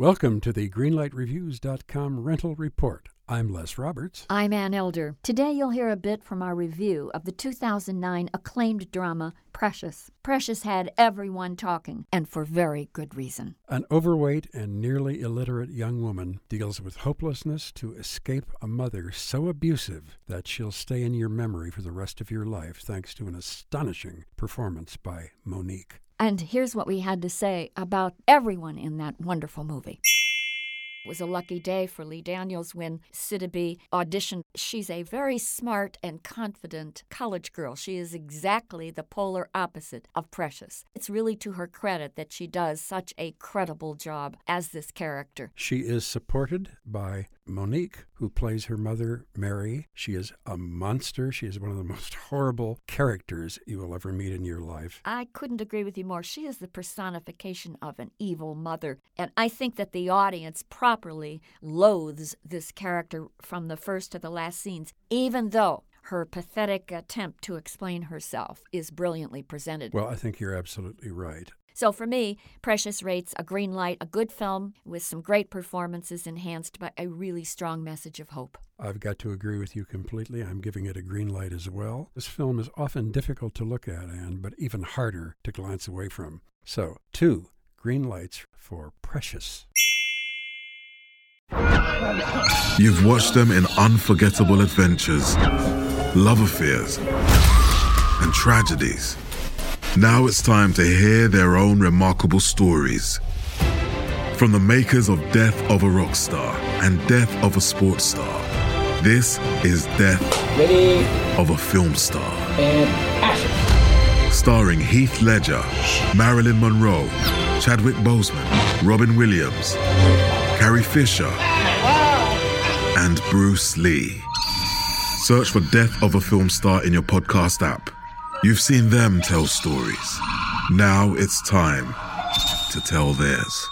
Welcome to the GreenlightReviews.com rental report. I'm Les Roberts. I'm Ann Elder. Today you'll hear a bit from our review of the 2009 acclaimed drama Precious. Precious had everyone talking, and for very good reason. An overweight and nearly illiterate young woman deals with hopelessness to escape a mother so abusive that she'll stay in your memory for the rest of your life thanks to an astonishing performance by Mo'Nique. And here's what we had to say about everyone in that wonderful movie. It was a lucky day for Lee Daniels when Sidibe auditioned. She's a very smart and confident college girl. She is exactly the polar opposite of Precious. It's really to her credit that she does such a credible job as this character. She is supported by Mo'Nique, who plays her mother, Mary. She is a monster. She is one of the most horrible characters you will ever meet in your life. I couldn't agree with you more. She is the personification of an evil mother. And I think that the audience properly loathes this character from the first to the last scenes, even though her pathetic attempt to explain herself is brilliantly presented. Well, I think you're absolutely right. So for me, Precious rates a green light, a good film with some great performances enhanced by a really strong message of hope. I've got to agree with you completely. I'm giving it a green light as well. This film is often difficult to look at, and but even harder to glance away from. So, two green lights for Precious. You've watched them in unforgettable adventures, love affairs, and tragedies. Now it's time to hear their own remarkable stories. From the makers of Death of a Rock Star and Death of a Sports Star, this is Death Ready of a Film Star. and action. Starring Heath Ledger, Marilyn Monroe, Chadwick Boseman, Robin Williams, Carrie Fisher, and Bruce Lee. Search for Death of a Film Star in your podcast app. You've seen them tell stories. Now it's time to tell theirs.